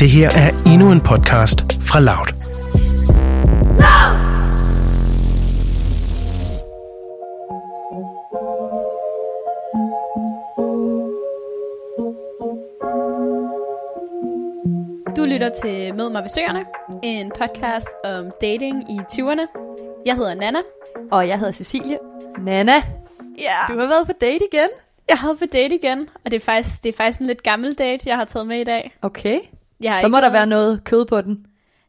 Det her er endnu en podcast fra Loud. Du lytter til Mød mig ved Søerne, en podcast om dating i 20'erne. Jeg hedder Nana. Og jeg hedder Cecilie. Nana, Ja, du har været på date igen. jeg havde på date igen, og det er, faktisk, det er faktisk en lidt gammel date, jeg har taget med i dag. Okay. Jeg Så ikke må der noget- være noget kød på den.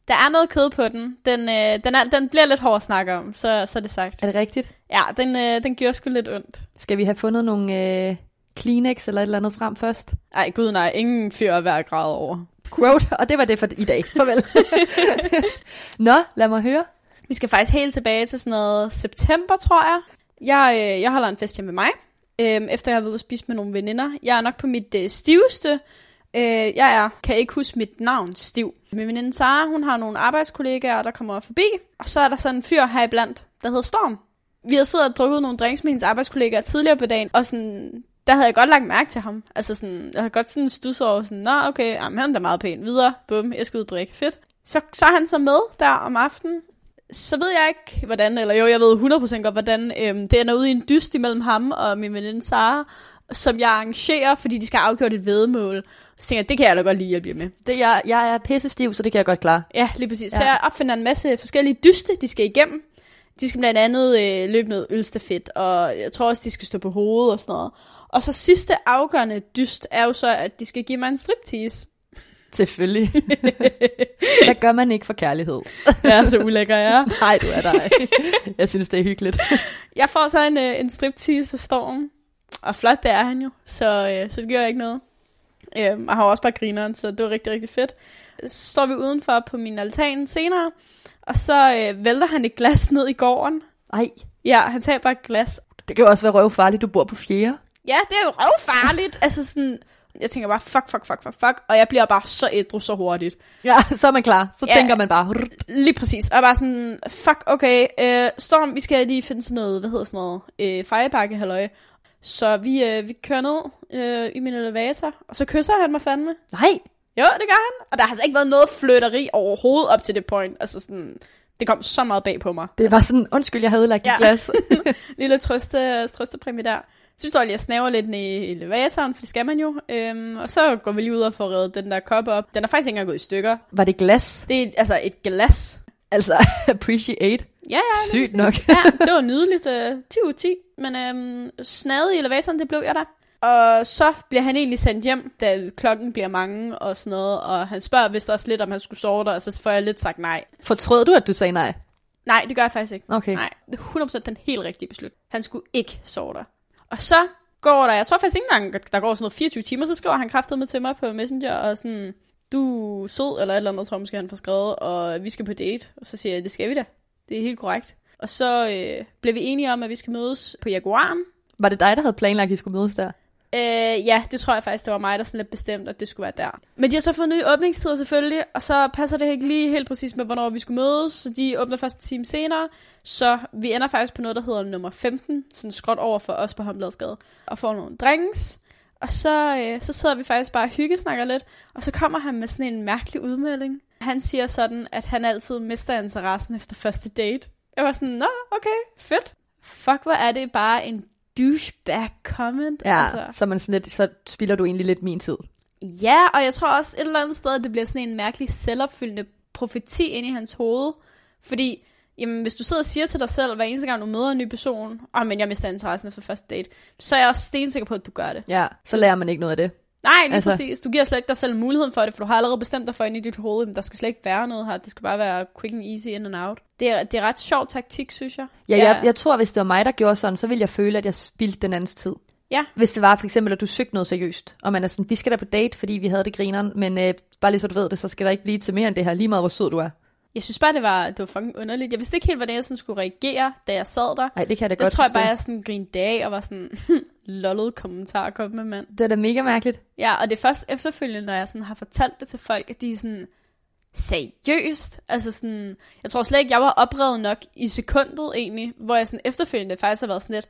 Der er noget kød på den. Den, øh, den, er, den bliver lidt hård at snakke om, så, så er det sagt. Er det rigtigt? Ja, den, øh, den gjorde sgu lidt ondt. Skal vi have fundet nogle øh, Kleenex eller et eller andet frem først? Ej, gud nej, ingen fyr at være grad over. Quote, og det var det for i dag. Farvel. Nå, lad mig høre. Vi skal faktisk helt tilbage til sådan noget september, tror jeg. Jeg, øh, jeg holder en fest hjemme med mig, øh, efter jeg har været ude at spise med nogle veninder. Jeg er nok på mit øh, stiveste. Øh, jeg er, kan ikke huske mit navn, Stiv. Min veninde Sara, hun har nogle arbejdskollegaer, der kommer forbi. Og så er der sådan en fyr her iblandt, der hedder Storm. Vi har siddet og drukket nogle drinks med hendes arbejdskollegaer tidligere på dagen, og sådan, der havde jeg godt lagt mærke til ham. Altså sådan, jeg havde godt sådan stusset over sådan, nå okay, jamen, han er da meget pæn. Videre, bum, jeg skal ud og drikke. Fedt. Så, så er han så med der om aftenen, så ved jeg ikke, hvordan, eller jo, jeg ved 100% godt, hvordan øhm, det ender ud i en dyst imellem ham og min veninde Sara, som jeg arrangerer, fordi de skal afgøre et vedmål. Så tænker jeg, det kan jeg da godt lige hjælpe jer med. Det, jeg, jeg er pisse stiv, så det kan jeg godt klare. Ja, lige præcis. Ja. Så Ja. jeg opfinder en masse forskellige dyste, de skal igennem. De skal blandt andet øh, løbe noget ølstafet, og jeg tror også, de skal stå på hovedet og sådan noget. Og så sidste afgørende dyst er jo så, at de skal give mig en striptease. Selvfølgelig. Hvad gør man ikke for kærlighed? Jeg er så ulækker, jeg er. Nej, du er der Jeg synes, det er hyggeligt. Jeg får så en, øh, en striptease af Storm. Og flot, det er han jo. Så, øh, så det gør ikke noget. Øhm, og har også bare grineren, så det var rigtig, rigtig fedt. Så står vi udenfor på min altan senere. Og så øh, vælter han et glas ned i gården. Ej, Ja, han tager bare et glas. det kan jo også være røvfarligt, du bor på fjerde. Ja, det er jo røvfarligt. altså sådan, jeg tænker bare, fuck, fuck, fuck, fuck, fuck. Og jeg bliver bare så ædru så hurtigt. Ja, så er man klar. Så Ja. tænker man bare, Lige præcis. Og bare sådan, fuck, okay, øh, Storm, vi skal lige finde sådan noget, hvad hedder sådan noget, øh, fejrebakke, halløj. Så vi, øh, vi kører ned øh, i min elevator, og så kysser han mig fandme. nej, Jo, det gør han. Og der har altså ikke været noget flytteri overhovedet op til det point. Altså sådan, det kom så meget bag på mig. det var sådan, undskyld, jeg havde lagt Ja. et glas. Lille trøste, trøstepræmie der. Så vi står lige og snaver lidt ned i elevatoren, for det skal man jo. Øhm, og så går vi lige ud og får reddet den der kop op. Den er faktisk ikke engang gået i stykker. Var det glas? Det er altså et glas. Altså, appreciate. Ja, ja. Sygt nok. ja, det var nydeligt. Øh, 10 ud af 10. Men øhm, snadet i elevatoren, det blev jeg der. Og så bliver han egentlig sendt hjem, da klokken bliver mange og sådan noget. Og han spørger vist også lidt, om han skulle sove der, og så får jeg lidt sagt nej. Fortrød du, at du sagde nej? Nej, det gør jeg faktisk ikke. Okay. Nej, det er 100% den helt rigtige beslut. Han skulle ikke sove der. Og så går der, jeg tror faktisk ikke engang, der går sådan noget 24 timer, så skriver han kraftet med til mig på Messenger, og sådan, du er sød, eller et eller andet, tror jeg måske, han får skrevet, og vi skal på date. Og så siger jeg, det skal vi da. Det er helt korrekt. Og så øh, blev vi enige om, at vi skal mødes på Jaguaren. Var det dig, der havde planlagt, at I skulle mødes der? Øh, ja, det tror jeg faktisk, det var mig, der sådan lidt bestemt, at det skulle være der. Men de har så fået nye åbningstider selvfølgelig, og så passer det ikke lige helt præcis med, hvornår vi skulle mødes, så de åbner først en time senere. Så vi ender faktisk på noget, der hedder nummer 15, sådan skråt over for os på Håndbladsgade, og får nogle drinks. Og så, øh, så sidder vi faktisk bare og hyggesnakker lidt, og så kommer han med sådan en mærkelig udmelding. Han siger sådan, at han altid mister interessen efter første date. Jeg var sådan, nå, okay, fedt. Fuck, hvor er det bare en douchebag comment. Ja, altså. så, man sådan lidt, så spilder du egentlig lidt min tid. Ja, og jeg tror også et eller andet sted, at det bliver sådan en mærkelig selvopfyldende profeti ind i hans hoved. Fordi, jamen, hvis du sidder og siger til dig selv, hver eneste gang du møder en ny person, åh, oh, men jeg mister interessen efter første date, så er jeg også stensikker på, at du gør det. Ja, så lærer man ikke noget af det. Nej, lige altså, præcis. Du giver slet ikke dig selv muligheden for det, for du har allerede bestemt dig for ind i dit hoved, men der skal slet ikke være noget her. Det skal bare være quick and easy in and out. Det er, det er ret sjov taktik, synes jeg. Ja, jeg, jeg tror, hvis det var mig, der gjorde sådan, så ville jeg føle, at jeg spildte den andens tid. Ja. Hvis det var for eksempel, at du søgte noget seriøst, og man er sådan, vi skal da på date, fordi vi havde det grineren, men øh, bare lige så du ved det, så skal der ikke blive til mere end det her, lige meget hvor sød du er. Jeg synes bare, det var, det var fucking underligt. Jeg vidste ikke helt, hvordan jeg sådan skulle reagere, da jeg sad der. Nej, det kan jeg da Der godt tror jeg bare, jeg sådan grinede af og var sådan, lollet kommentar kom med mand. Det er da mega mærkeligt. Ja, og det er først efterfølgende, når jeg sådan har fortalt det til folk, at de er sådan, seriøst? Altså sådan, jeg tror slet ikke, jeg var oprevet nok i sekundet egentlig, hvor jeg sådan efterfølgende faktisk har været sådan lidt,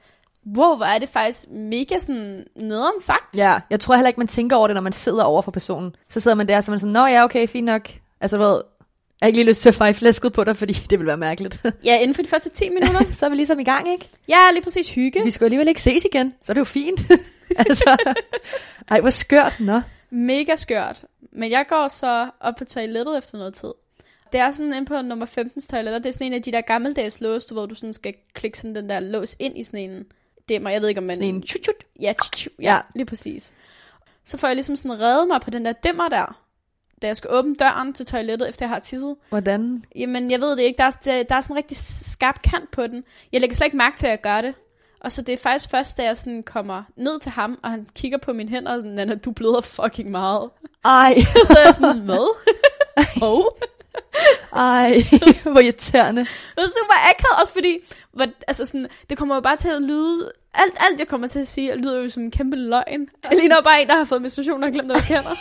wow, hvor er det faktisk mega sådan nederen sagt. Ja, jeg tror heller ikke, man tænker over det, når man sidder over for personen. Så sidder man der, og så man sådan, nå ja, okay, fint nok. Altså, hvad, jeg har ikke lige lyst til at feje flæsket på dig, fordi det vil være mærkeligt. Ja, inden for de første 10 minutter. så er vi ligesom i gang, ikke? Ja, lige præcis hygge. Vi skal jo alligevel ikke ses igen, så er det jo fint. altså, ej, hvor skørt, nå. Mega skørt. Men jeg går så op på toilettet efter noget tid. Det er sådan inde på nummer 15's toiletter. Det er sådan en af de der gammeldags lås, hvor du sådan skal klikke sådan den der lås ind i sådan en dimmer. Jeg ved ikke, om man... Sådan en tjut, tjut. Ja, tju, tju, ja, Ja. ja, lige præcis. Så får jeg ligesom sådan reddet mig på den der dimmer der, da jeg skal åbne døren til toilettet, efter jeg har tisset. Hvordan? Jamen, jeg ved det ikke. Der er, der, der er sådan en rigtig skarp kant på den. Jeg lægger slet ikke mærke til, at jeg gør det. Og så det er faktisk først, da jeg sådan kommer ned til ham, og han kigger på mine hænder, og sådan, Nana, du bløder fucking meget. Ej, så er jeg sådan, hvad? oh. ej, hvor irriterende. Det var super akavet, også fordi, hvor, altså sådan, det kommer jo bare til at lyde, alt, alt jeg kommer til at sige, lyder jo som en kæmpe løgn. Jeg ligner jo bare en, der har fået menstruation og glemt vaske hænder.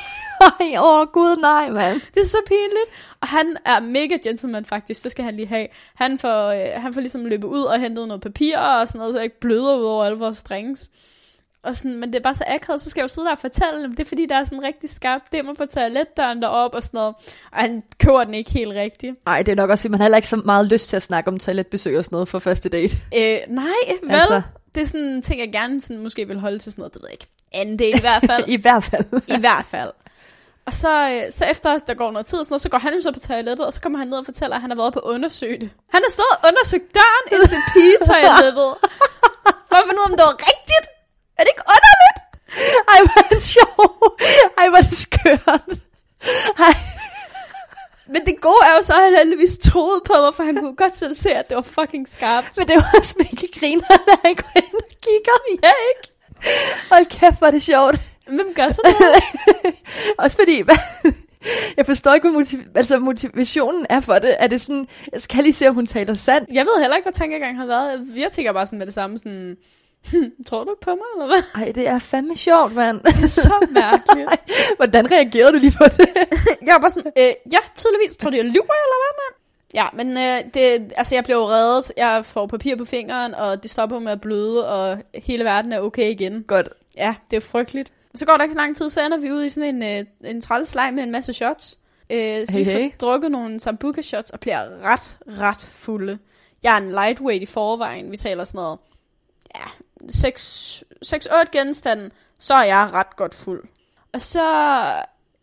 Åh gud, nej, mand. Det er så pinligt. Og han er mega gentleman faktisk, det skal han lige have. Han får, øh, han får ligesom løbet ud og hentet noget papir og sådan noget, så jeg ikke bløder ud over alle vores strings. Og sådan, men det er bare så akavet, så skal jeg jo sidde der og fortælle dem. Det er fordi, der er sådan rigtig skarp dimmer på toiletdøren deroppe og sådan noget. Og han køber den ikke helt rigtigt. Ej, det er nok også, fordi man har heller ikke så meget lyst til at snakke om toiletbesøg og sådan noget for første date. Øh, nej, vel? Altså. Det er sådan en ting, jeg gerne sådan, måske vil holde til sådan noget, det ved jeg ikke. Anden date i hvert fald. I hvert fald. I hvert fald. Og så, øh, så efter der går noget tid, sådan noget, så går han jo så på toilettet, og så kommer han ned og fortæller, at han har været på det. Han har stået og undersøgt døren ind til pigetoilettet. for at finde ud af, om det var rigtigt. Er det ikke underligt? Ej, hvor er det sjovt. Ej, hvor er det skørt. Ej. Men det gode er jo så, at han heldigvis troede på mig, for han kunne godt selv se, at det var fucking skarpt. Men det var også mega griner, da han går ind og kigger. ja, ikke? Hold kæft, hvor er det sjovt. Hvem gør sådan noget? også fordi, jeg forstår ikke, hvad motiv- altså, motivationen er for det. Er det sådan, jeg skal lige se, om hun taler sandt? Jeg ved heller ikke, hvad tankegang har været. Jeg tænker bare sådan med det samme, sådan, "Hm, tror du ikke på mig, eller hvad? Ej, det er fandme sjovt, mand. Det er så mærkeligt. Ej, Hvordan reagerede du lige på det? jeg var bare sådan, øh, ja, tydeligvis, tror du, jeg lyver, eller hvad, mand? Ja, men øh, det, altså, jeg blev reddet. Jeg får papir på fingeren, og det stopper med at bløde, og hele verden er okay igen. Godt. Ja, det er frygteligt. Så går der ikke lang tid, så ender vi ud i sådan en, øh, en træls med en masse shots. Øh, så Hey, vi får hey. drukket nogle sambuca shots og bliver ret, ret fulde. Jeg er en lightweight i forvejen. Vi taler sådan noget, ja, 6-8 genstande, så er jeg ret godt fuld. Og så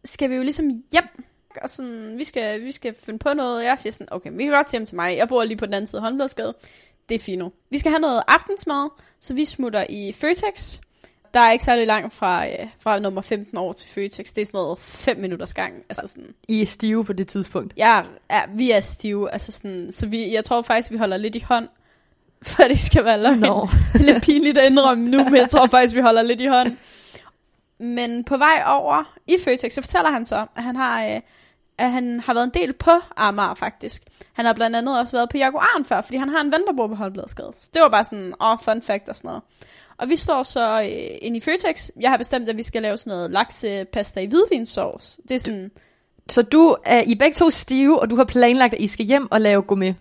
skal vi jo ligesom hjem, og sådan, vi skal, vi skal finde på noget. Jeg siger sådan, okay, vi kan godt hjem til mig. Jeg bor lige på den anden side af Håndbladsgade. Det er fint nu. Vi skal have noget aftensmad, så vi smutter i Føtex. Der er ikke særlig langt fra, øh, fra nummer 15 over til Føtex. Det er sådan noget 5 minutters gang. Altså sådan, I er stive på det tidspunkt. jeg er, vi er stive, altså sådan, så vi, jeg tror faktisk, vi holder lidt i hånd, for det skal være løgn. Er lidt pinligt at indrømme nu, men jeg tror faktisk, vi holder lidt i hånd. Men på vej over i Føtex, så fortæller han så, at han har, øh, at han har været en del på Amager faktisk. Han har blandt andet også været på Jaguaren før, fordi han har en ven, der bor på Holdbladsgade. Så det var bare sådan, åh, oh, fun fact og sådan noget. Og vi står så øh, inde i Føtex. Jeg har bestemt, at vi skal lave sådan noget laksepasta i hvidvinsauce. Det er sådan, Så du er I er begge to stive, og du har planlagt, at I skal hjem og lave gourmet.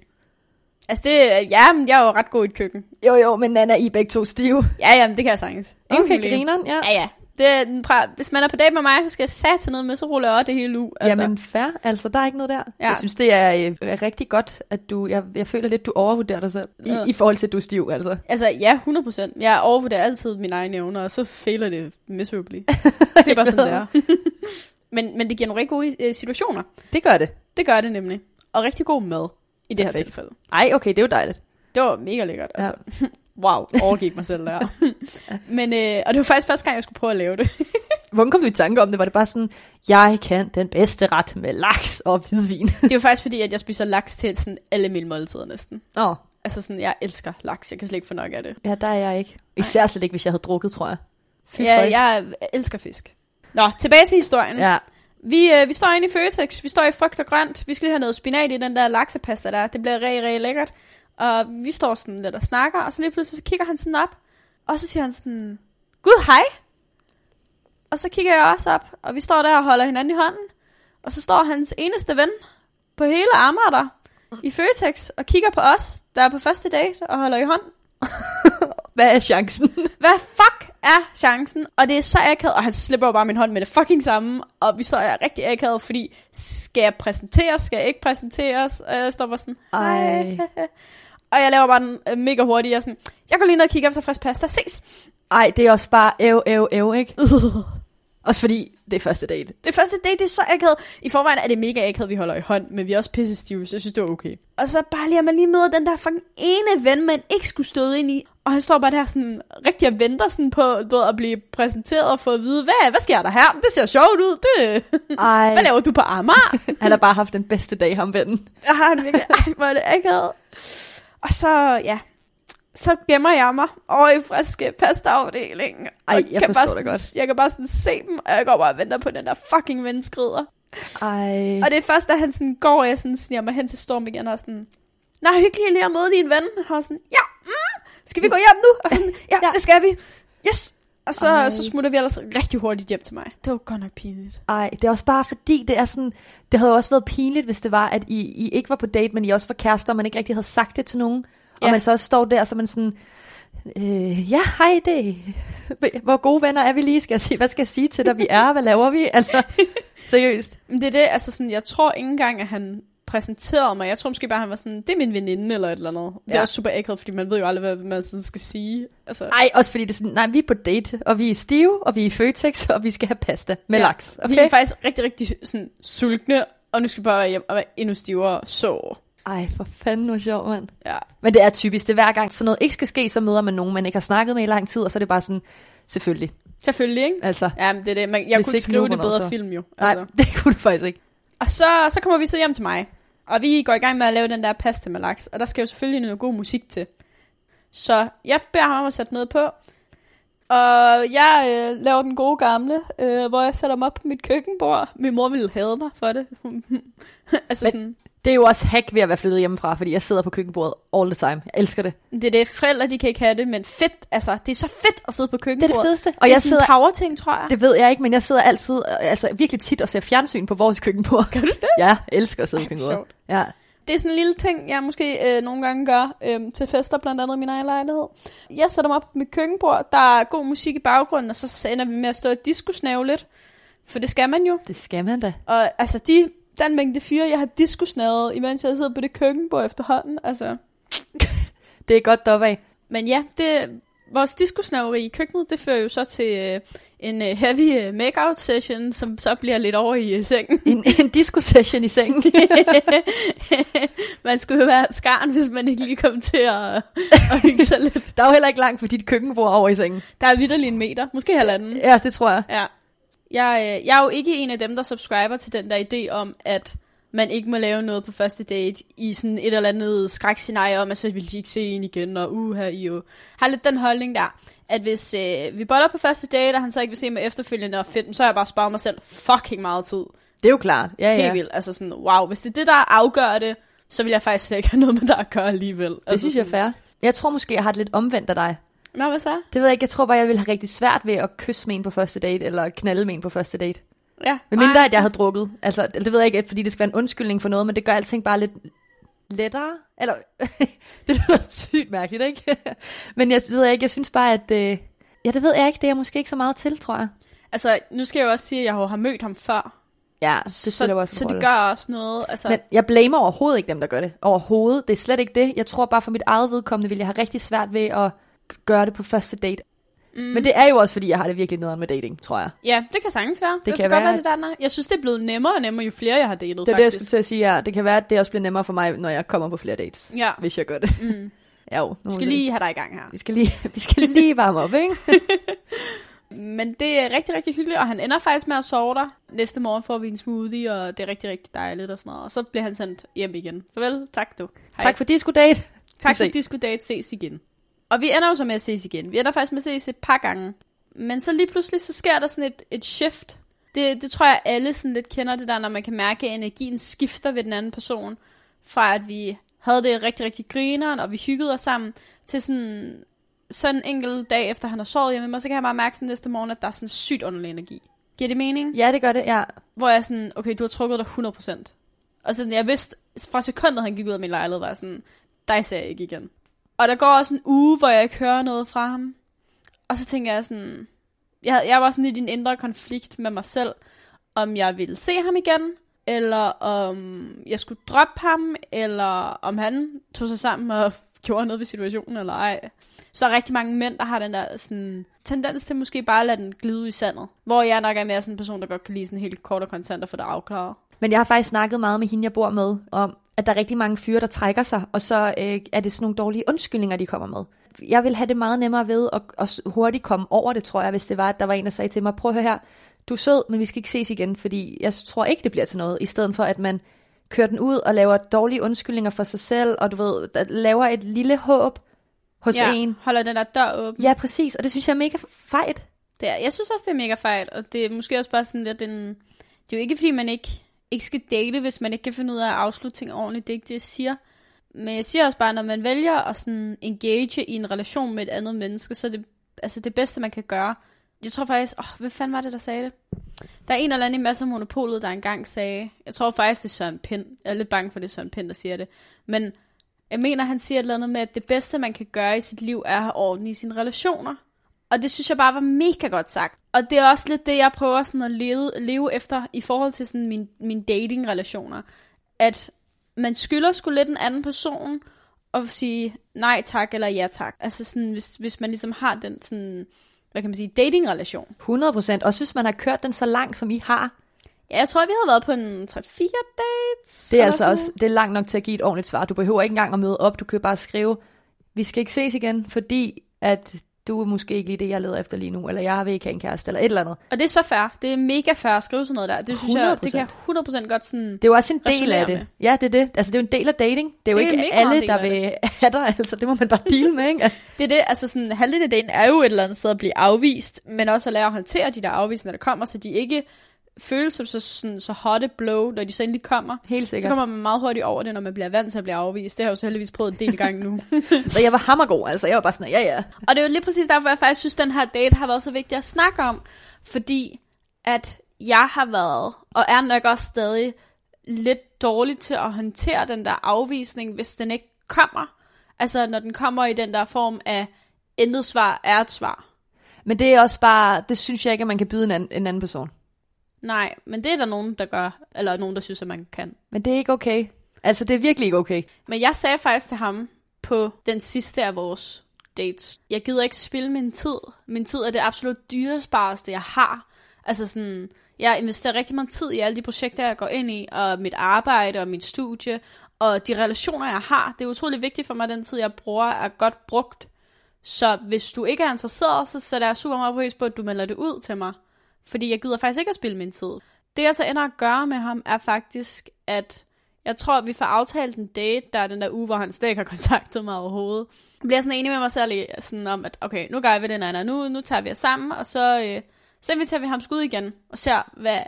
altså det, ja, men jeg er jo ret god i et køkken. Jo, jo, men Nana, I er begge to stive. Ja, jamen, det kan jeg sagtens. Ingen Okay, problem. grineren, ja. Ja, ja. Det er den pra- hvis man er på date med mig, så skal jeg sate noget med, så ruller jeg også det hele ud. Altså. Jamen fair, altså der er ikke noget der. Ja. Jeg synes, det er øh, rigtig godt, at du, jeg, jeg føler lidt, du overvurderer dig selv, i, Ja. i forhold til, at du er stiv, altså. altså, ja, 100%. Jeg overvurderer altid mine egne evner, og så fejler det miserably. det er bare sådan, det er. men, men det giver nogle rigtig gode øh, situationer. Det gør det. Det gør det nemlig. Og rigtig god mad i det her Perfekt. tilfælde. Ej, okay, det er jo dejligt. Det var mega lækkert. Ja. Altså. wow, overgik mig selv der. men, øh, og det var faktisk første gang, jeg skulle prøve at lave det. Hvordan kom du i tanke om det? Var det bare sådan, jeg kan den bedste ret med laks og hvidvin? det var faktisk fordi, at jeg spiser laks til sådan alle mine måltider næsten. Åh, oh, Altså sådan, jeg elsker laks. Jeg kan slet ikke få nok af det. ja, der er jeg ikke. Især slet ikke, hvis jeg havde drukket, tror jeg. Fy Ja, føj. jeg elsker fisk. Nå, tilbage til historien. ja. Vi, øh, vi står inde i Føtex, vi står i frugt og grønt, vi skal lige have noget spinat i den der laksepasta der, det bliver rigtig, rigtig lækkert. Og vi står sådan lidt og snakker, og så lige pludselig så kigger han sådan op, og så siger han sådan, Gud, hej! Og så kigger jeg også op, og vi står der og holder hinanden i hånden, og så står hans eneste ven på hele Amager i Føtex, og kigger på os, der er på første date, og holder i hånd. Hvad er chancen? Hvad fuck er chancen? Og det er så akavet, og han slipper jo bare min hånd med det fucking samme, og vi så er rigtig akavet, fordi skal jeg præsenteres, skal jeg ikke præsenteres? Og jeg står bare sådan, Ej. og jeg laver bare den øh, mega hurtigt, jeg sådan, jeg går lige ned og kigger efter frisk pasta, ses! Ej, det er også bare æv, æv, æv, ikke? Også fordi det er første date. Det første date, det er så akavet. I forvejen er det mega akavet, vi holder i hånd, men vi er også pisse stive, så jeg synes, det var okay. Og så bare lige, at man lige møder den der fucking ene ven, man ikke skulle stå ind i. Og han står bare der sådan rigtig og venter sådan på du ved, at blive præsenteret og få at vide, hvad, hvad sker der her? Det ser sjovt ud. Det, Ej, hvad laver du på Amager? han har bare haft den bedste dag, ham vennen. Jeg har virkelig, ej, hvor er det akavet. Og så, ja, så gemmer jeg mig over i friske pastaafdelingen. Ej, jeg kan forstår bare det godt. sådan, Jeg kan bare sådan se dem, og jeg går bare og venter på den der fucking ven skrider. Ej. Og det er først, da han sådan går, og jeg sådan sniger mig hen til Storm igen, og sådan, Nej, hyggeligt lige at møde din ven. Og sådan, ja, mm, skal vi gå hjem nu? Og sådan, ja, Ja. det skal vi. Yes. Og så, Ej. så smutter vi ellers rigtig hurtigt hjem til mig. Det var godt nok pinligt. Ej, det er også bare fordi, det er sådan, det havde også været pinligt, hvis det var, at I, I ikke var på date, men I også var kærester, og man ikke rigtig havde sagt det til nogen. Og Ja. man så også står der, så man sådan, øh, ja, hej, det, hvor gode venner er vi lige, skal jeg sige, hvad skal jeg sige til dig, vi er, hvad laver vi? Altså, seriøst. Det er det, altså sådan, jeg tror ikke engang, at han præsenterede mig. Jeg tror måske bare, han var sådan, det er min veninde eller et eller andet. Det er Ja. også super akavet, fordi man ved jo aldrig, hvad man sådan skal sige. Altså, Ej, også fordi det er sådan, nej, vi er på date, og vi er stive, og vi er i Føtex, og vi skal have pasta med Ja. laks. og vi er faktisk rigtig, rigtig sådan, sultne, og nu skal vi bare være hjem og være endnu stivere. Så, Ej, for fanden, hvor sjovt, mand. ja. Men det er typisk, det er hver gang sådan noget ikke skal ske, så møder man nogen, man ikke har snakket med i lang tid, og så er det bare sådan, selvfølgelig. Selvfølgelig, ikke? Altså, Ja, men det er det. Man, jeg kunne ikke skrive det bedre så? film jo. nej, Altså. det kunne du faktisk ikke. Og så, så kommer vi så hjem til mig. Og vi går i gang med at lave den der pasta med laks. Og der skal jo selvfølgelig noget god musik til. Så jeg beder ham om at sætte noget på. Og jeg øh, laver den gode gamle, øh, hvor jeg sætter mig op på mit køkkenbord. Min mor ville hade mig for det. altså Men- sådan, Det er jo også hack ved at være flyttet hjemmefra, fordi jeg sidder på køkkenbordet all the time. Jeg elsker det. det er det, forældre de kan ikke have det, men fedt, altså det er så fedt at sidde på Det er køkkenbordet. det fedeste. Og det jeg sidder, power ting, tror jeg. det ved jeg ikke, men jeg sidder altid, altså virkelig tit og ser fjernsyn på vores køkkenbord. Gør du det? Ja, jeg elsker at sidde Ej, på køkkenbordet. sjovt. Ja. Det er sådan en lille ting, jeg måske øh, nogle gange gør øh, til fester, blandt andet i min egen lejlighed. Jeg sætter mig op på mit køkkenbord, der er god musik i baggrunden, og så ender vi med at stå og diskusnave lidt. For det skal man jo. Det skal man da. Og altså, de, den mængde fyre, jeg har diskusnavet, imens jeg sidder på det køkkenbord efterhånden. Altså. Det er godt deroppe af. Men ja, det, vores diskusnaveri i køkkenet, det fører jo så til øh, en øh, heavy øh, make-out session, som så bliver lidt over i øh, sengen. En, en disco-session i sengen. man skulle jo være skarn, hvis man ikke lige kom til at, at hygge sig lidt. Der er jo heller ikke langt for dit køkkenbord over i sengen. Der er vidderlig en meter, måske halvanden. Ja, det tror jeg. Ja. Jeg, øh, jeg er jo ikke en af dem, der subscriber til den der idé om, at man ikke må lave noget på første date i sådan et eller andet skrækscenarie om, at så vil de ikke se en igen, og uha, I jo har lidt den holdning der, at hvis øh, vi boller på første date, og han så ikke vil se mig efterfølgende og fedt, så har jeg bare sparet mig selv fucking meget tid. Det er jo klart. Ja, Helt ja. vildt. Altså sådan, wow, hvis det er det, der afgør det, så vil jeg faktisk slet ikke have noget med det at gøre alligevel. Det altså synes jeg er fair. Jeg tror måske, jeg har det lidt omvendt af dig. Nå, hvad så? Det ved jeg ikke. Jeg tror bare, jeg ville have rigtig svært ved at kysse med en på første date, eller knalde med en på første date. Ja. Men mindre, at jeg havde drukket. Altså, det ved jeg ikke, fordi det skal være en undskyldning for noget, men det gør alting bare lidt lettere. Eller, det lyder sygt mærkeligt, ikke? men jeg ved jeg ikke, jeg synes bare, at... Øh, ja, det ved jeg ikke. Det er jeg måske ikke så meget til, tror jeg. Altså, nu skal jeg jo også sige, at jeg har mødt ham før. Ja, det så, også så det gør også noget. Altså, Men jeg blamer overhovedet ikke dem, der gør det. Overhovedet. Det er slet ikke det. Jeg tror bare for mit eget vedkommende, vil jeg have rigtig svært ved at gøre det på første date. Mm. Men det er jo også, fordi jeg har det virkelig nederen med dating, tror jeg. Ja, det kan sagtens være. Det, kan kan godt være, være, det der, nej. Jeg synes, det er blevet nemmere og nemmere, jo flere jeg har datet, Det er det, jeg faktisk. skulle til at sige, ja. Det kan være, at det også bliver nemmere for mig, når jeg kommer på flere dates. Ja, Hvis jeg gør det. mm. Ja, jo. vi skal lige have dig i gang her. Vi skal lige, vi skal lige varme op, ikke? Men det er rigtig, rigtig hyggeligt, og han ender faktisk med at sove der. Næste morgen får vi en smoothie, og det er rigtig, rigtig dejligt og sådan noget. Og så bliver han sendt hjem igen. Farvel, tak du. Hej. tak for disco date. tak for disco date, ses igen. Og vi ender jo så med at ses igen. Vi ender faktisk med at ses et par gange. Men så lige pludselig, så sker der sådan et, et shift. Det, det tror jeg, alle sådan lidt kender det der, når man kan mærke, at energien skifter ved den anden person. Fra at vi havde det rigtig, rigtig grineren, og vi hyggede os sammen, til sådan, sådan en enkelt dag efter han har sovet hjemme, med mig, så kan jeg bare mærke sådan næste morgen, at der er sådan sygt underlig energi. Giver det mening? Ja, det gør det, ja. Hvor jeg er sådan, okay, du har trukket dig 100%. Og sådan, jeg vidste, fra sekundet han gik ud af min lejlighed, var jeg sådan, dig ser jeg ikke igen. Og der går også en uge, hvor jeg ikke hører noget fra ham. Og så tænker jeg sådan, jeg, jeg var sådan lidt i en indre konflikt med mig selv, om jeg ville se ham igen, eller om jeg skulle droppe ham, eller om han tog sig sammen og gjorde noget ved situationen, eller ej. Så der er rigtig mange mænd, der har den der sådan, tendens til måske bare at lade den glide ud i sandet. Hvor jeg nok er mere sådan en person, der godt kan lide sådan helt kort og kontant og få det afklaret. Men jeg har faktisk snakket meget med hende, jeg bor med, om, at der er rigtig mange fyre, der trækker sig, og så øh, er det sådan nogle dårlige undskyldninger, de kommer med. Jeg vil have det meget nemmere ved at, at hurtigt komme over det, tror jeg, hvis det var, at der var en, der sagde til mig, prøv at høre her, du er sød, men vi skal ikke ses igen, fordi jeg tror ikke, det bliver til noget, i stedet for at man kører den ud og laver dårlige undskyldninger for sig selv, og du ved, laver et lille håb hos ja, en. holder den der dør åben. Ja, præcis, og det synes jeg er mega fejt. Det er, jeg synes også, det er mega fejt, og det er måske også bare sådan lidt en... Det er jo ikke, fordi man ikke, ikke skal date, hvis man ikke kan finde ud af at afslutte ting ordentligt. Det er ikke det, jeg siger. Men jeg siger også bare, når man vælger at sådan engage i en relation med et andet menneske, så er det altså det bedste, man kan gøre. Jeg tror faktisk, åh, hvad fanden var det, der sagde det? Der er en eller anden i masser af monopolet, der engang sagde, jeg tror faktisk, det er Søren Pind. Jeg er lidt bange for, det er Søren Pind, der siger det. Men jeg mener, han siger et eller andet med, at det bedste, man kan gøre i sit liv, er at have orden i sine relationer. Og det synes jeg bare var mega godt sagt. Og det er også lidt det, jeg prøver sådan at leve, leve efter i forhold til sådan min, min dating-relationer. At man skylder sgu lidt en anden person og sige nej tak eller ja tak. Altså sådan, hvis, hvis man ligesom har den sådan, hvad kan man sige, dating-relation. 100 procent. Også hvis man har kørt den så langt, som I har. Ja, jeg tror, vi har været på en 3-4 dates. Det er altså sådan. også det er langt nok til at give et ordentligt svar. Du behøver ikke engang at møde op. Du kan bare skrive, vi skal ikke ses igen, fordi at du er måske ikke lige det, jeg leder efter lige nu, eller jeg vil ikke have en kæreste, eller et eller andet. Og det er så fair. Det er mega fair at skrive sådan noget der. Det synes jeg, det kan jeg 100% godt sådan... Det er jo også en del af det. med. Ja, det er det. Altså, det er jo en del af dating. Det er jo Det er ikke alle, der vil have dig. Altså, det må man bare deal med, ikke? Det er det, altså sådan, halvdelen af dagen er jo et eller andet sted at blive afvist, men også at lære at håndtere de der afvisninger, der kommer, så de ikke føles som så, sådan, så hot et blow, når de så endelig kommer. Helt Så sikkert. kommer man meget hurtigt over det, når man bliver vant til at blive afvist. Det har jeg jo så heldigvis prøvet en del gange nu. Så jeg var hammergod, altså. Jeg var bare sådan, ja, ja. Og det er jo lige præcis derfor, jeg faktisk synes, at den her date har været så vigtig at snakke om. Fordi at jeg har været, og er nok også stadig, lidt dårlig til at håndtere den der afvisning, hvis den ikke kommer. Altså når den kommer i den der form af intet svar er et svar. Men det er også bare, det synes jeg ikke, at man kan byde en anden, en anden person. Nej, men det er der nogen, der gør, eller nogen, der synes, at man kan. Men det er ikke okay. Altså, det er virkelig ikke okay. Men jeg sagde faktisk til ham på den sidste af vores dates, jeg gider ikke spille min tid. Min tid er det absolut dyrespareste, jeg har. Altså sådan, jeg investerer rigtig meget tid i alle de projekter, jeg går ind i, og mit arbejde og mit studie, og de relationer, jeg har. Det er utrolig vigtigt for mig, at den tid, jeg bruger, er godt brugt. Så hvis du ikke er interesseret, så sætter jeg super meget pris på, at du melder det ud til mig. Fordi jeg gider faktisk ikke at spille min tid. Det jeg så ender at gøre med ham, er faktisk, at jeg tror, at vi får aftalt en date, der er den der uge, hvor han slet ikke har kontaktet mig overhovedet. Jeg bliver sådan enig med mig selv sådan om, at okay, nu gør vi det, Nana. Nu, nu tager vi os sammen, og så, øh, så inviterer vi ham skud igen, og ser, hvad,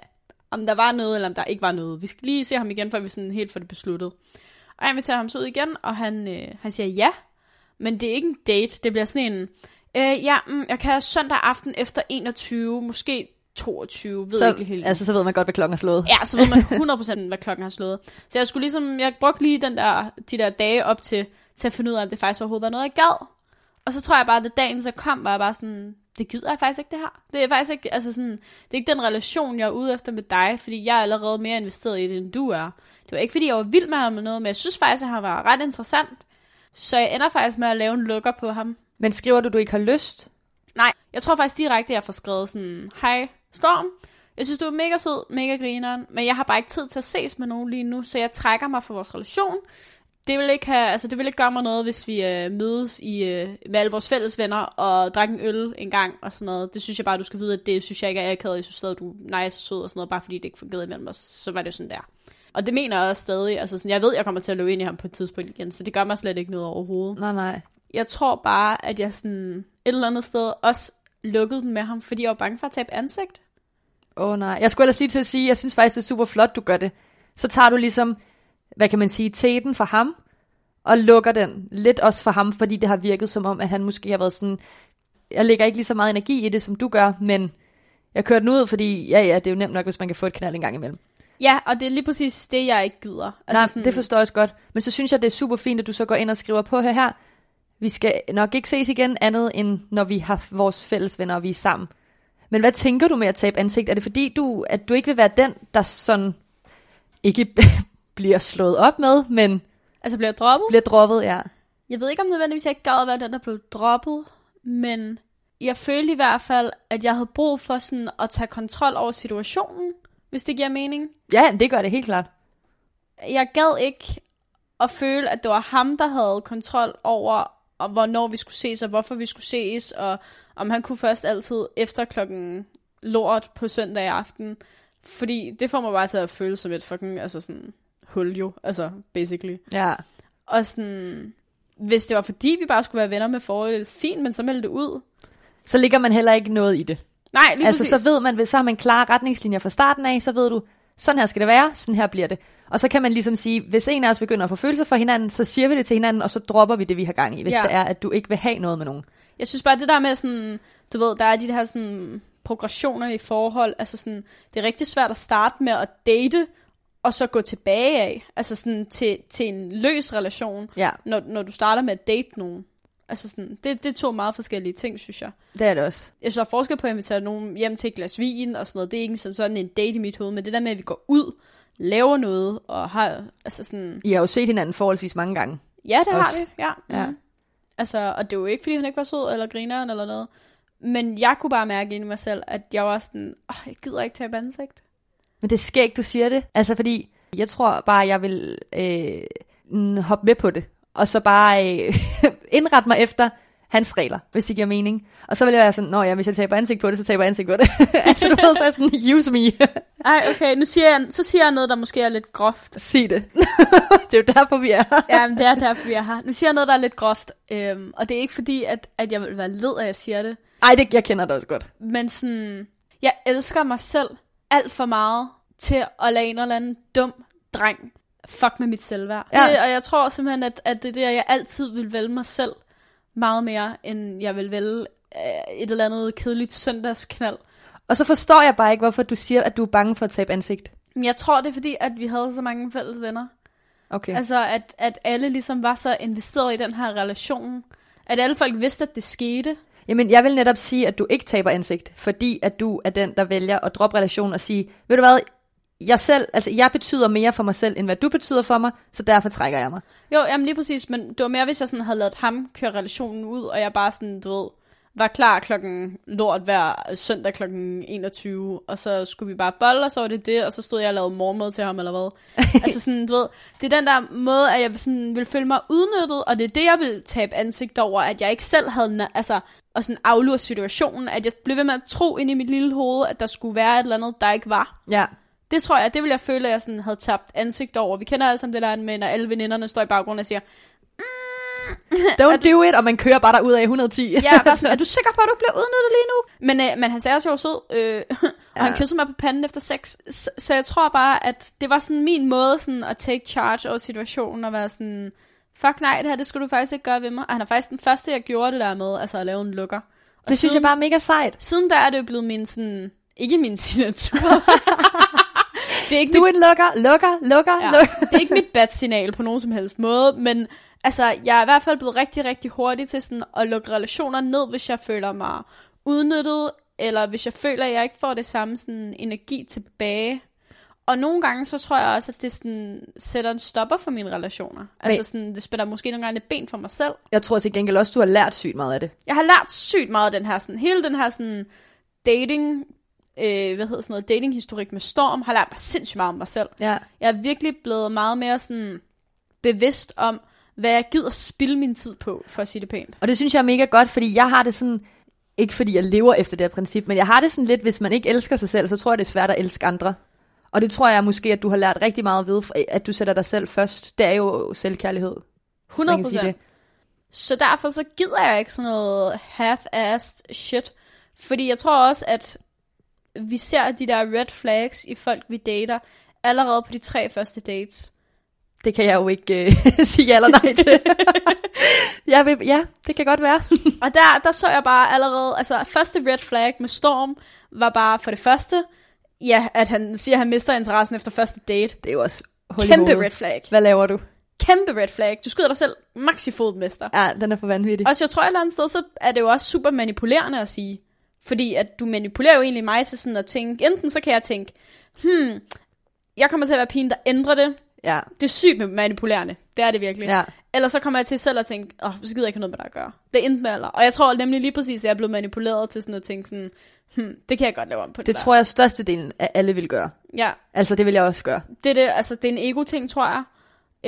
om der var noget, eller om der ikke var noget. Vi skal lige se ham igen, før vi sådan helt får det besluttet. Og jeg inviterer ham så ud igen, og han, øh, han siger ja, men det er ikke en date, det bliver sådan en, øh, ja, mm, jeg kan søndag aften efter 21, måske 22, ved Så, ikke helt. altså, så ved man godt, hvad klokken er slået. Ja, så ved man 100% hvad klokken har slået. Så jeg skulle ligesom, jeg brugte lige den der, de der dage op til, til at finde ud af, om det faktisk overhovedet var noget, jeg gad. Og så tror jeg bare, at da dagen så kom, var jeg bare sådan, det gider jeg faktisk ikke det her. Det er faktisk ikke, altså sådan, det er ikke den relation, jeg er ude efter med dig, fordi jeg er allerede mere investeret i det, end du er. Det var ikke, fordi jeg var vild med ham eller noget, men jeg synes faktisk, at han var ret interessant. Så jeg ender faktisk med at lave en lukker på ham. Men skriver du, du ikke har lyst? Nej, jeg tror faktisk direkte, at jeg får skrevet sådan, hej Storm, jeg synes, du er mega sød, mega grineren, men jeg har bare ikke tid til at ses med nogen lige nu, så jeg trækker mig fra vores relation. Det vil ikke, have, altså det vil ikke gøre mig noget, hvis vi øh, mødes i, øh, med alle vores fælles venner og drikker en øl en gang og sådan noget. Det synes jeg bare, du skal vide, at det synes jeg ikke er akavet. Jeg synes stadig, du er nice og sød og sådan noget, bare fordi det ikke fungerede imellem os. Så var det jo sådan der. Og det mener jeg også stadig. Altså sådan, jeg ved, jeg kommer til at løbe ind i ham på et tidspunkt igen, så det gør mig slet ikke noget overhovedet. Nej, nej. Jeg tror bare, at jeg sådan et eller andet sted også lukkede den med ham, fordi jeg var bange for at tabe ansigt. Åh oh, nej. Jeg skulle ellers lige til at sige, jeg synes faktisk, det er super flot, du gør det. Så tager du ligesom, hvad kan man sige, teten for ham, og lukker den lidt også for ham, fordi det har virket som om, at han måske har været sådan, jeg lægger ikke lige så meget energi i det, som du gør, men jeg kører den ud, fordi ja, ja, det er jo nemt nok, hvis man kan få et knald en gang imellem. Ja, og det er lige præcis det, jeg ikke gider. Altså Nej, sådan... det forstår jeg også godt. Men så synes jeg, det er super fint, at du så går ind og skriver på her her. Vi skal nok ikke ses igen andet, end når vi har vores fælles venner, og vi er sammen. Men hvad tænker du med at tabe ansigt? Er det fordi, du, at du ikke vil være den, der sådan ikke bliver slået op med, men Altså bliver droppet? bliver droppet, ja. Jeg ved ikke om nødvendigvis, jeg ikke gad at være den, der blev droppet, men jeg følte i hvert fald, at jeg havde brug for sådan at tage kontrol over situationen, hvis det giver mening. Ja, det gør det helt klart. Jeg gad ikke at føle, at det var ham, der havde kontrol over, og hvornår vi skulle ses, og hvorfor vi skulle ses, og om han kunne først altid efter klokken lort på søndag aften. Fordi det får mig bare til at føle som et fucking, altså sådan, hul jo, altså basically. Ja. Og sådan, hvis det var fordi, vi bare skulle være venner med forhold, fint, men så meld det ud. Så ligger man heller ikke noget i det. Nej, lige altså, præcis. så ved man, så har man klare retningslinjer fra starten af, så ved du, sådan her skal det være, sådan her bliver det. Og så kan man ligesom sige, hvis en af os begynder at få følelser for hinanden, så siger vi det til hinanden, og så dropper vi det, vi har gang i, hvis Ja. det er, at du ikke vil have noget med nogen. Jeg synes bare, det der med sådan, du ved, der er de her sådan progressioner i forhold, altså sådan, det er rigtig svært at starte med at date, og så gå tilbage af, altså sådan til, til en løs relation, Ja, når, når du starter med at date nogen. Altså sådan, det, det er to meget forskellige ting, synes jeg. det er det også. Jeg synes, der er forskel på at invitere nogen hjem til et glas vin og sådan noget. Det er ikke sådan, sådan en date i mit hoved, men det der med, at vi går ud, laver noget, og har, altså sådan, I har jo set hinanden forholdsvis mange gange. ja, det har Også. vi, ja. Ja. Mhm. Altså, og det var jo ikke, fordi han ikke var sød eller grineren eller noget. Men jeg kunne bare mærke ind i mig selv, at jeg var sådan, åh, jeg gider ikke tage ansigt. Men det er skægt, du siger det. Altså, fordi jeg tror bare, jeg vil øh, mm, hoppe med på det. Og så bare øh, indrette mig efter hans regler, hvis det giver mening. Og så vil jeg være sådan, nå ja, hvis jeg taber ansigt på det, så taber jeg ansigt på det. altså, du ved, så er sådan, use me. Ej, okay, nu siger jeg, så siger jeg noget, der måske er lidt groft. Sig det. det er jo derfor, vi er her. Ja, men det er derfor, vi er her. Nu siger jeg noget, der er lidt groft. Øhm, og det er ikke fordi, at, at jeg vil være led af, at jeg siger det. Ej, det, jeg kender det også godt. Men sådan, jeg elsker mig selv alt for meget til at lade en eller anden dum dreng fuck med mit selvværd. Ja. Det, og jeg tror simpelthen, at, at det er der, jeg altid vil vælge mig selv meget mere, end jeg vil vælge øh, et eller andet kedeligt søndagsknald. Og så forstår jeg bare ikke, hvorfor du siger, at du er bange for at tabe ansigt. Men jeg tror, det er fordi, at vi havde så mange fælles venner. Okay. Altså, at, at alle ligesom var så investeret i den her relation. At alle folk vidste, at det skete. Jamen, jeg vil netop sige, at du ikke taber ansigt, fordi at du er den, der vælger at droppe relationen og sige, ved du hvad, jeg selv, altså jeg betyder mere for mig selv, end hvad du betyder for mig, så derfor trækker jeg mig. Jo, jamen lige præcis, men det var mere, hvis jeg sådan havde ladet ham køre relationen ud, og jeg bare sådan, du ved, var klar klokken lort hver søndag klokken 21, og så skulle vi bare bolle, og så var det det, og så stod jeg og lavede morgenmad til ham, eller hvad. altså sådan, du ved, det er den der måde, at jeg sådan vil føle mig udnyttet, og det er det, jeg vil tabe ansigt over, at jeg ikke selv havde, altså, og sådan aflure situationen, at jeg blev ved med at tro ind i mit lille hoved, at der skulle være et eller andet, der ikke var. Ja, Det tror jeg, det vil jeg føle, at jeg sådan havde tabt ansigt over. Vi kender alle sammen det der med, når alle veninderne står i baggrunden og siger, don't do it, og man kører bare derud af 110. Ja, bare sådan, er du sikker på, at du bliver udnyttet lige nu? Men, øh, men han sagde også, at jeg var sød, øh, og Ja. han kyssede mig på panden efter sex. Så, så jeg tror bare, at det var sådan min måde sådan, at take charge over situationen, og være sådan, fuck nej, det her, det skulle du faktisk ikke gøre ved mig. Og han er faktisk den første, jeg gjorde det der med, altså at lave en lukker. Og Det synes jeg bare er mega sejt. Siden der er det jo blevet min sådan, ikke min signatur. det er ikke Du er en lukker, lukker, lukker, Ja, lukker. det er ikke mit bad-signal på nogen som helst måde, men altså, jeg er i hvert fald blevet rigtig, rigtig hurtig til sådan at lukke relationer ned, hvis jeg føler mig udnyttet, eller hvis jeg føler, at jeg ikke får det samme sådan, energi tilbage. Og nogle gange, så tror jeg også, at det sådan, sætter en stopper for mine relationer. Altså sådan, det spænder måske nogle gange et ben for mig selv. Jeg tror til gengæld også, du har lært sygt meget af det. Jeg har lært sygt meget af den her, sådan, hele den her sådan, dating, øh, hvad hedder sådan noget, datinghistorik med Storm, har lært mig sindssygt meget om mig selv. Ja. Jeg er virkelig blevet meget mere sådan bevidst om, hvad jeg gider spilde min tid på, for at sige det pænt. Og det synes jeg er mega godt, fordi jeg har det sådan, ikke fordi jeg lever efter det her princip, men jeg har det sådan lidt, hvis man ikke elsker sig selv, så tror jeg, det er svært at elske andre. Og det tror jeg måske, at du har lært rigtig meget ved, at du sætter dig selv først. Det er jo selvkærlighed. hvis man kan sige 100%. det. Så derfor så gider jeg ikke sådan noget half-assed shit. Fordi jeg tror også, at vi ser de der red flags i folk, vi dater, allerede på de tre første dates. Det kan jeg jo ikke øh, sige ja eller nej til. jeg vil, ja, det kan godt være. Og der, der så jeg bare allerede, altså første red flag med Storm, var bare for det første, ja, at han siger, at han mister interessen efter første date. Det er jo også Kæmpe red flag. Hvad laver du? Kæmpe red flag. Du skyder dig selv max i foden, mester. Ja, den er for vanvittig. Og så jeg tror et eller andet sted, så er det jo også super manipulerende at sige. Fordi at du manipulerer jo egentlig mig til sådan at tænke, enten så kan jeg tænke, hmm, jeg kommer til at være pigen, der ændrer det. Ja, Det er sygt manipulerende. Det er det virkelig. ja. Eller så kommer jeg til selv at tænke, åh, oh, så gider jeg ikke have noget med dig at gøre. Det er enten eller. Og jeg tror nemlig lige præcis, at jeg er blevet manipuleret til sådan at tænke sådan, hmm, det kan jeg godt lave om på det, Det der. tror jeg størstedelen af alle vil gøre. Ja, Altså, det vil jeg også gøre. det er, det, altså, det er en ego-ting, tror jeg.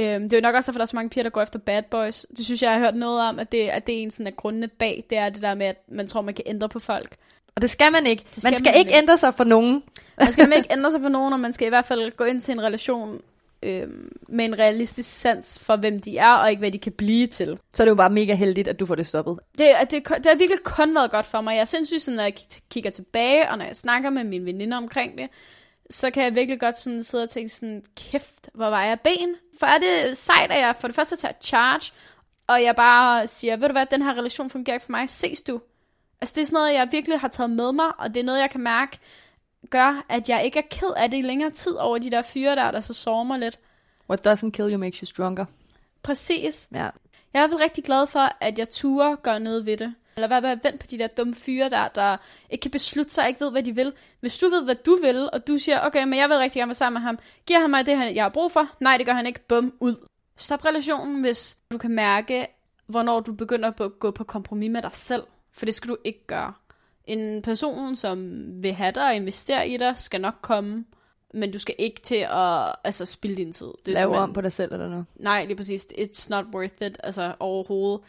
Øhm, det er jo nok også derfor, der er så mange piger, der går efter bad boys. Det synes jeg, jeg har hørt noget om, at det, at det er en sådan af grundene bag. Det er det der med, at man tror, man kan ændre på folk. Og det skal man ikke. skal man skal man ikke ændre sig for nogen. Man skal ikke ændre sig for nogen, og man skal i hvert fald gå ind til en relation øhm, med en realistisk sans for, hvem de er, og ikke hvad de kan blive til. Så er det jo bare mega heldigt, at du får det stoppet. Det, det, det har virkelig kun været godt for mig. Jeg er sindssygt sådan, når jeg kigger tilbage, og når jeg snakker med mine veninder omkring det, så kan jeg virkelig godt sådan sidde og tænke sådan, kæft, hvor var jeg ben? For er det sejt, at jeg for det første tager charge, og jeg bare siger, ved du hvad, den her relation fungerer ikke for mig, ses du? Altså det er sådan noget, jeg virkelig har taget med mig, og det er noget, jeg kan mærke, gør, at jeg ikke er ked af det i længere tid over de der fyre der, der så sover mig lidt. What doesn't kill you makes you stronger. Præcis. Ja. Jeg er fald rigtig glad for, at jeg turer gøre noget ved det. Eller hvad med at vente på de der dumme fyre der, der ikke kan beslutte sig, ikke ved, hvad de vil. Hvis du ved, hvad du vil, og du siger, okay, men jeg vil rigtig gerne være sammen med ham. Giver han mig det, han- jeg har brug for? Nej, det gør han ikke. Bum, ud. Stop relationen, hvis du kan mærke, hvornår du begynder at gå på kompromis med dig selv. For det skal du ikke gøre. En person, som vil have dig og investere i dig, skal nok komme. Men du skal ikke til at altså, spilde din tid. Det er Lave om på dig selv eller noget. Nej, lige præcis. It's not worth it, altså overhovedet.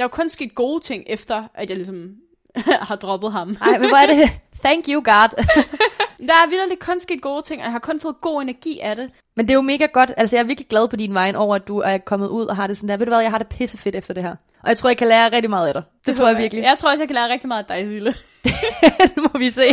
Der er jo kun sket gode ting, efter at jeg ligesom har droppet ham. Ej, men hvor er det? Thank you, God. Der er virkelig kun sket gode ting, og jeg har kun fået god energi af det. Men det er jo mega godt. Altså, jeg er virkelig glad på din vej over, at du er kommet ud og har det sådan der. Ved du hvad, jeg har det pissefedt efter det her. Og jeg tror, jeg kan lære rigtig meget af dig. Det, det tror jeg virkelig. Jeg tror også, jeg kan lære rigtig meget af dig, Sille. nu må vi se.